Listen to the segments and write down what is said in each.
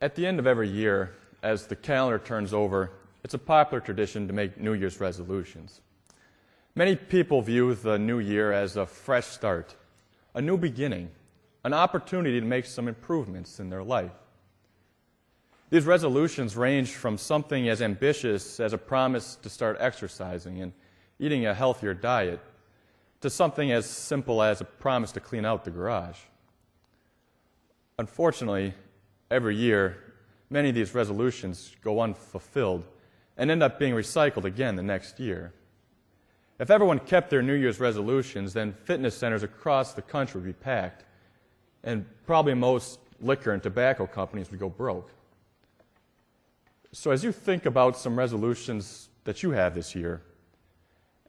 At the end of every year, as the calendar turns over, it's a popular tradition to make New Year's resolutions. Many people view the new year as a fresh start, a new beginning, an opportunity to make some improvements in their life. These resolutions range from something as ambitious as a promise to start exercising and eating a healthier diet to something as simple as a promise to clean out the garage. Unfortunately, every year, many of these resolutions go unfulfilled and end up being recycled again the next year. If everyone kept their New Year's resolutions, then fitness centers across the country would be packed, and probably most liquor and tobacco companies would go broke. So, as you think about some resolutions that you have this year,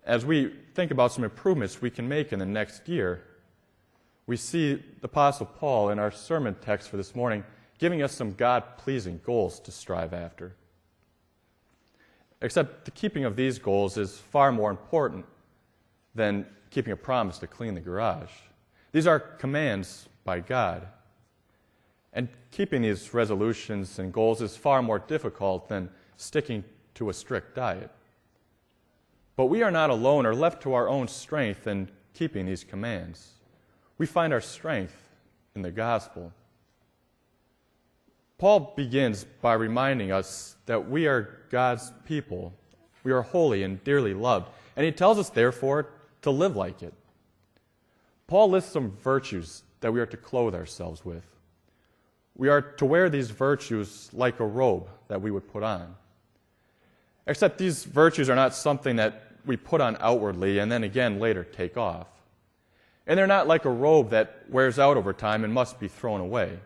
as we think about some improvements we can make in the next year, we see the Apostle Paul in our sermon text for this morning giving us some God pleasing goals to strive after. Except the keeping of these goals is far more important than keeping a promise to clean the garage. These are commands by God. And keeping these resolutions and goals is far more difficult than sticking to a strict diet. But we are not alone or left to our own strength in keeping these commands. We find our strength in the gospel. Paul begins by reminding us that we are God's people. We are holy and dearly loved. And he tells us, therefore, to live like it. Paul lists some virtues that we are to clothe ourselves with. We are to wear these virtues like a robe that we would put on. Except these virtues are not something that we put on outwardly and then again later take off. And they're not like a robe that wears out over time and must be thrown away.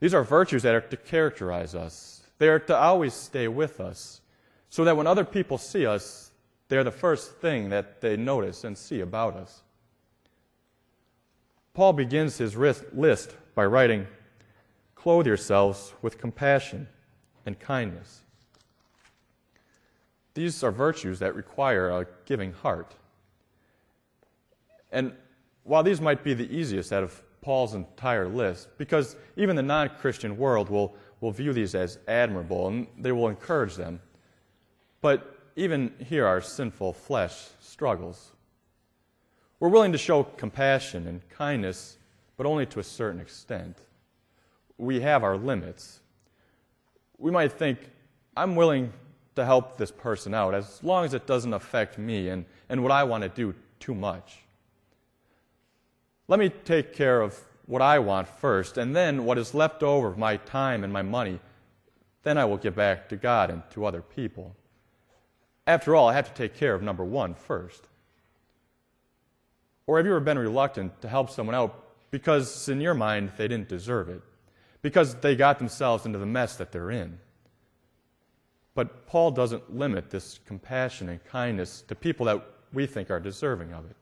These are virtues that are to characterize us. They are to always stay with us, so that when other people see us, they're the first thing that they notice and see about us. Paul begins his list by writing, Clothe yourselves with compassion and kindness. These are virtues that require a giving heart. And while these might be the easiest out of Paul's entire list, because even the non Christian world will, will view these as admirable and they will encourage them, but even here our sinful flesh struggles. We're willing to show compassion and kindness, but only to a certain extent we have our limits. We might think, I'm willing to help this person out as long as it doesn't affect me and, and what I want to do too much. Let me take care of what I want first, and then what is left over of my time and my money, then I will give back to God and to other people. After all, I have to take care of number one first. Or have you ever been reluctant to help someone out because in your mind they didn't deserve it? because they got themselves into the mess that they're in. But Paul doesn't limit this compassion and kindness to people that we think are deserving of it.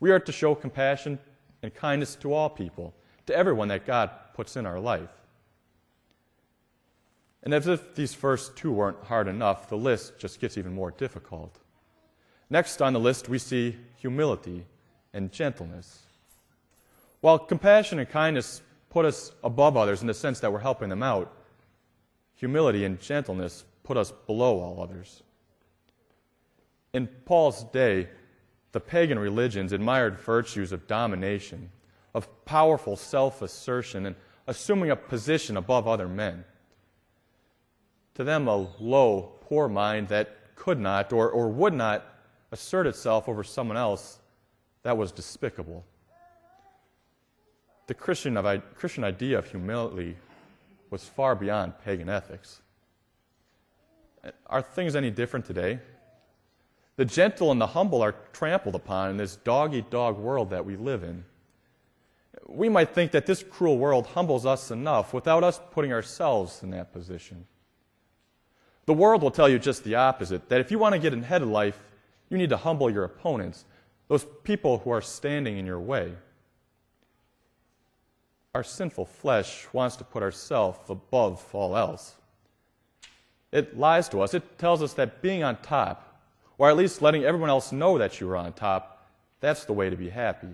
We are to show compassion and kindness to all people, to everyone that God puts in our life. And as if these first two weren't hard enough, the list just gets even more difficult. Next on the list, we see humility and gentleness. While compassion and kindness put us above others in the sense that we're helping them out. Humility and gentleness put us below all others. In Paul's day, the pagan religions admired virtues of domination, of powerful self assertion, and assuming a position above other men. To them, a low, poor mind that could not or, or would not assert itself over someone else, that was despicable the Christian, of, Christian idea of humility was far beyond pagan ethics. Are things any different today? The gentle and the humble are trampled upon in this dog eat dog world that we live in. We might think that this cruel world humbles us enough without us putting ourselves in that position. The world will tell you just the opposite that if you want to get ahead in life, you need to humble your opponents, those people who are standing in your way our sinful flesh wants to put ourselves above all else. It lies to us. It tells us that being on top, or at least letting everyone else know that you are on top, that's the way to be happy.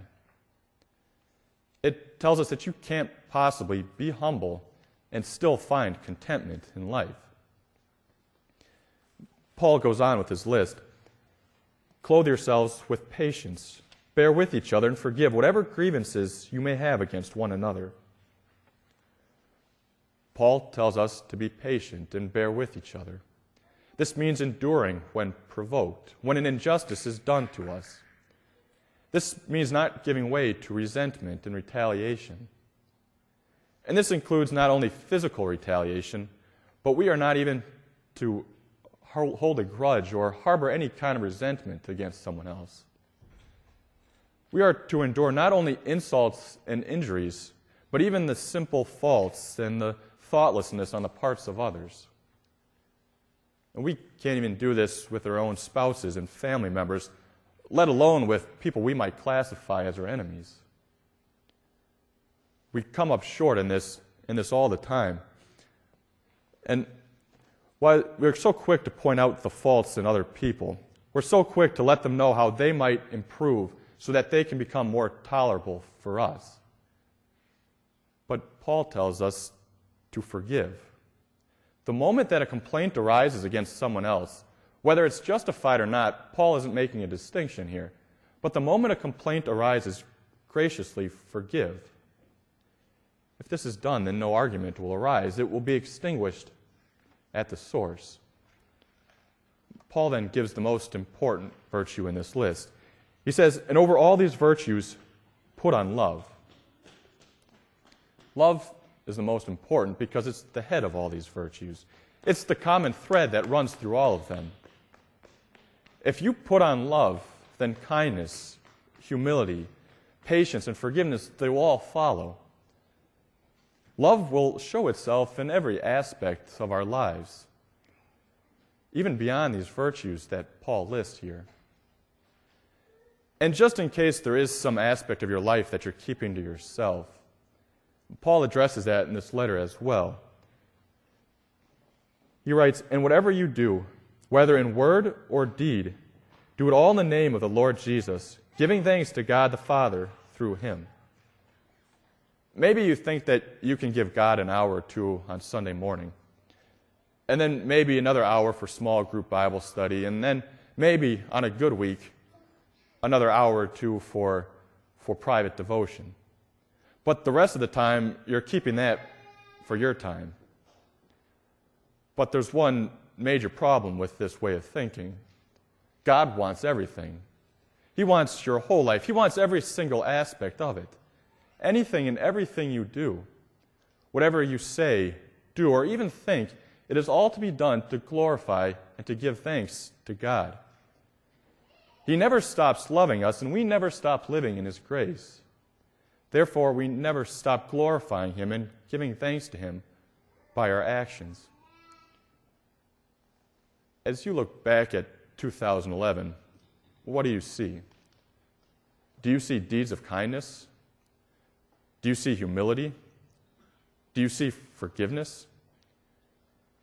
It tells us that you can't possibly be humble and still find contentment in life. Paul goes on with his list Clothe yourselves with patience, bear with each other, and forgive whatever grievances you may have against one another. Paul tells us to be patient and bear with each other. This means enduring when provoked, when an injustice is done to us. This means not giving way to resentment and retaliation. And this includes not only physical retaliation, but we are not even to hold a grudge or harbor any kind of resentment against someone else. We are to endure not only insults and injuries, but even the simple faults and the thoughtlessness on the parts of others. And we can't even do this with our own spouses and family members, let alone with people we might classify as our enemies. We come up short in this, in this all the time. And while we're so quick to point out the faults in other people, we're so quick to let them know how they might improve so that they can become more tolerable for us. But Paul tells us to forgive. The moment that a complaint arises against someone else, whether it's justified or not, Paul isn't making a distinction here. But the moment a complaint arises, graciously forgive. If this is done, then no argument will arise. It will be extinguished at the source. Paul then gives the most important virtue in this list. He says, And over all these virtues, put on love. Love is the most important because it's the head of all these virtues. It's the common thread that runs through all of them. If you put on love, then kindness, humility, patience, and forgiveness, they will all follow. Love will show itself in every aspect of our lives, even beyond these virtues that Paul lists here. And just in case there is some aspect of your life that you're keeping to yourself, Paul addresses that in this letter as well. He writes, And whatever you do, whether in word or deed, do it all in the name of the Lord Jesus, giving thanks to God the Father through him. Maybe you think that you can give God an hour or two on Sunday morning, and then maybe another hour for small group Bible study, and then maybe on a good week, another hour or two for, for private devotion. But the rest of the time, you're keeping that for your time. But there's one major problem with this way of thinking God wants everything. He wants your whole life, He wants every single aspect of it. Anything and everything you do, whatever you say, do, or even think, it is all to be done to glorify and to give thanks to God. He never stops loving us, and we never stop living in His grace. Therefore, we never stop glorifying Him and giving thanks to Him by our actions. As you look back at 2011, what do you see? Do you see deeds of kindness? Do you see humility? Do you see forgiveness?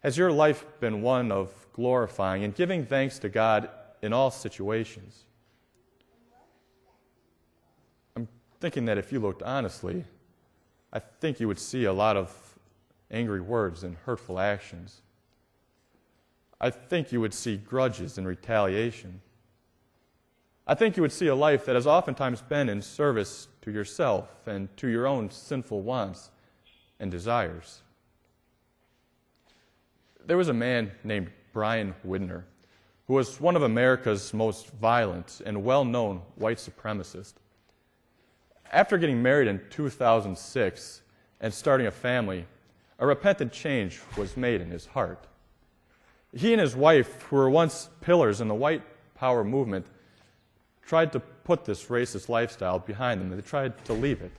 Has your life been one of glorifying and giving thanks to God in all situations? Thinking that if you looked honestly, I think you would see a lot of angry words and hurtful actions. I think you would see grudges and retaliation. I think you would see a life that has oftentimes been in service to yourself and to your own sinful wants and desires. There was a man named Bryon Widner who was one of America's most violent and well known white supremacists. After getting married in 2006 and starting a family, a repentant change was made in his heart. He and his wife, who were once pillars in the white power movement, tried to put this racist lifestyle behind them. They tried to leave it.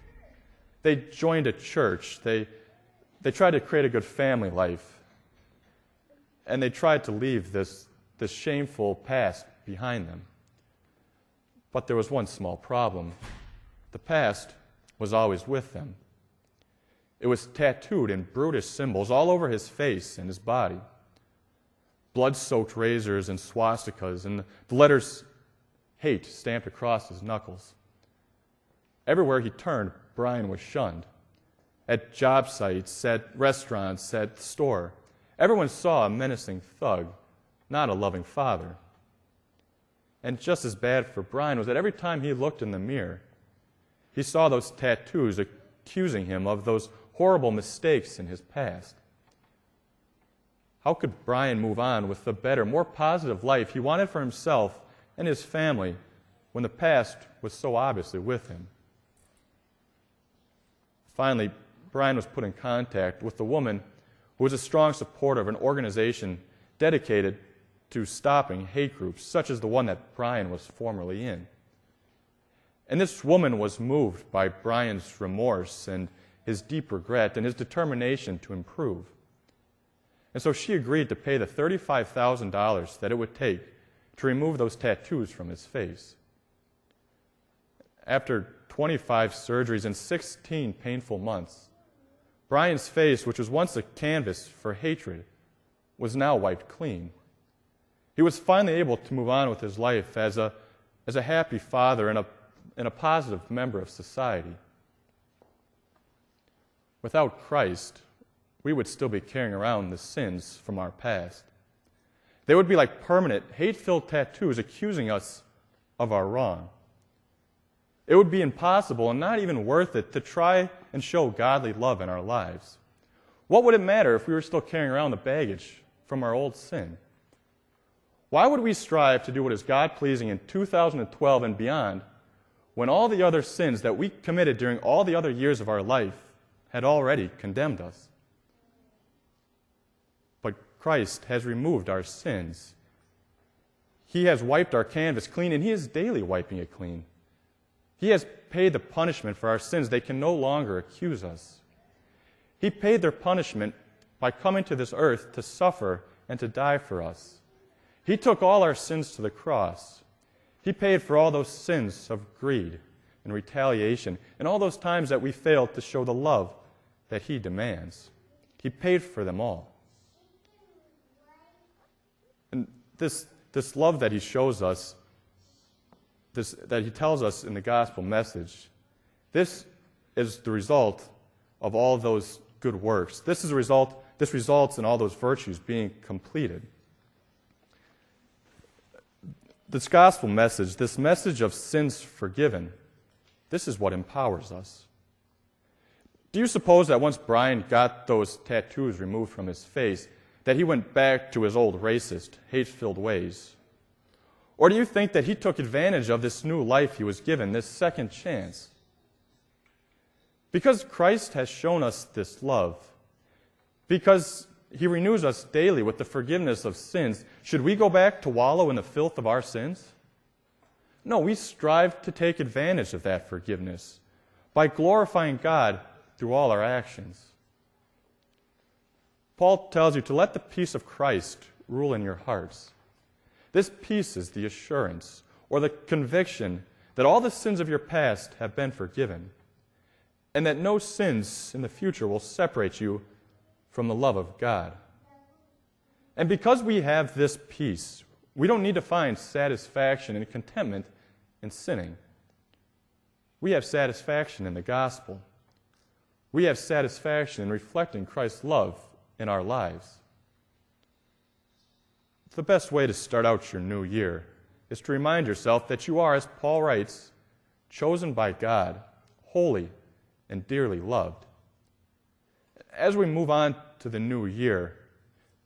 They joined a church. They, they tried to create a good family life. And they tried to leave this, this shameful past behind them. But there was one small problem. The past was always with them. It was tattooed in brutish symbols all over his face and his body blood soaked razors and swastikas, and the letters hate stamped across his knuckles. Everywhere he turned, Bryon was shunned. at job sites, at restaurants, at the store. Everyone saw a menacing thug, not a loving father. And just as bad for Bryon was that every time he looked in the mirror, he saw those tattoos accusing him of those horrible mistakes in his past. How could Bryon move on with the better, more positive life he wanted for himself and his family when the past was so obviously with him? Finally, Bryon was put in contact with the woman who was a strong supporter of an organization dedicated to stopping hate groups, such as the one that Bryon was formerly in. And this woman was moved by Bryon's remorse and his deep regret and his determination to improve. And so she agreed to pay the $35,000 that it would take to remove those tattoos from his face. After 25 surgeries and 16 painful months, Bryon's face, which was once a canvas for hatred, was now wiped clean. He was finally able to move on with his life as a, as a happy father and a, and a positive member of society. Without Christ, we would still be carrying around the sins from our past. They would be like permanent, hate filled tattoos accusing us of our wrong. It would be impossible and not even worth it to try and show godly love in our lives. What would it matter if we were still carrying around the baggage from our old sin? Why would we strive to do what is God pleasing in 2012 and beyond when all the other sins that we committed during all the other years of our life had already condemned us? But Christ has removed our sins. He has wiped our canvas clean, and He is daily wiping it clean. He has paid the punishment for our sins. They can no longer accuse us. He paid their punishment by coming to this earth to suffer and to die for us. He took all our sins to the cross. He paid for all those sins of greed and retaliation and all those times that we failed to show the love that He demands. He paid for them all. And this, this love that He shows us, this, that He tells us in the gospel message, this is the result of all those good works. This is a result, this results in all those virtues being completed this gospel message, this message of sins forgiven, this is what empowers us. Do you suppose that once Bryon got those tattoos removed from his face, that he went back to his old racist, hate filled ways? Or do you think that he took advantage of this new life he was given, this second chance? Because Christ has shown us this love, because he renews us daily with the forgiveness of sins. Should we go back to wallow in the filth of our sins? No, we strive to take advantage of that forgiveness by glorifying God through all our actions. Paul tells you to let the peace of Christ rule in your hearts. This peace is the assurance or the conviction that all the sins of your past have been forgiven and that no sins in the future will separate you from the love of God. And because we have this peace, we don't need to find satisfaction and contentment in sinning. We have satisfaction in the gospel. We have satisfaction in reflecting Christ's love in our lives. The best way to start out your new year is to remind yourself that you are, as Paul writes, chosen by God, holy, and dearly loved as we move on to the new year,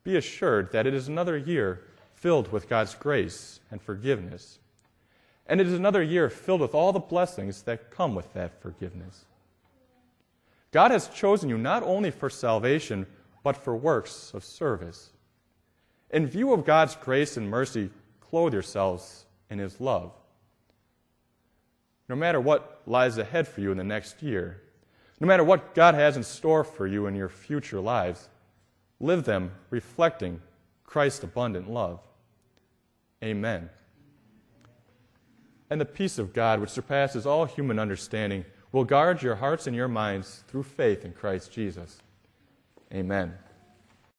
be assured that it is another year filled with God's grace and forgiveness. And it is another year filled with all the blessings that come with that forgiveness. God has chosen you not only for salvation, but for works of service. In view of God's grace and mercy, clothe yourselves in His love. No matter what lies ahead for you in the next year, no matter what God has in store for you in your future lives, live them reflecting Christ's abundant love. Amen. And the peace of God, which surpasses all human understanding, will guard your hearts and your minds through faith in Christ Jesus. Amen.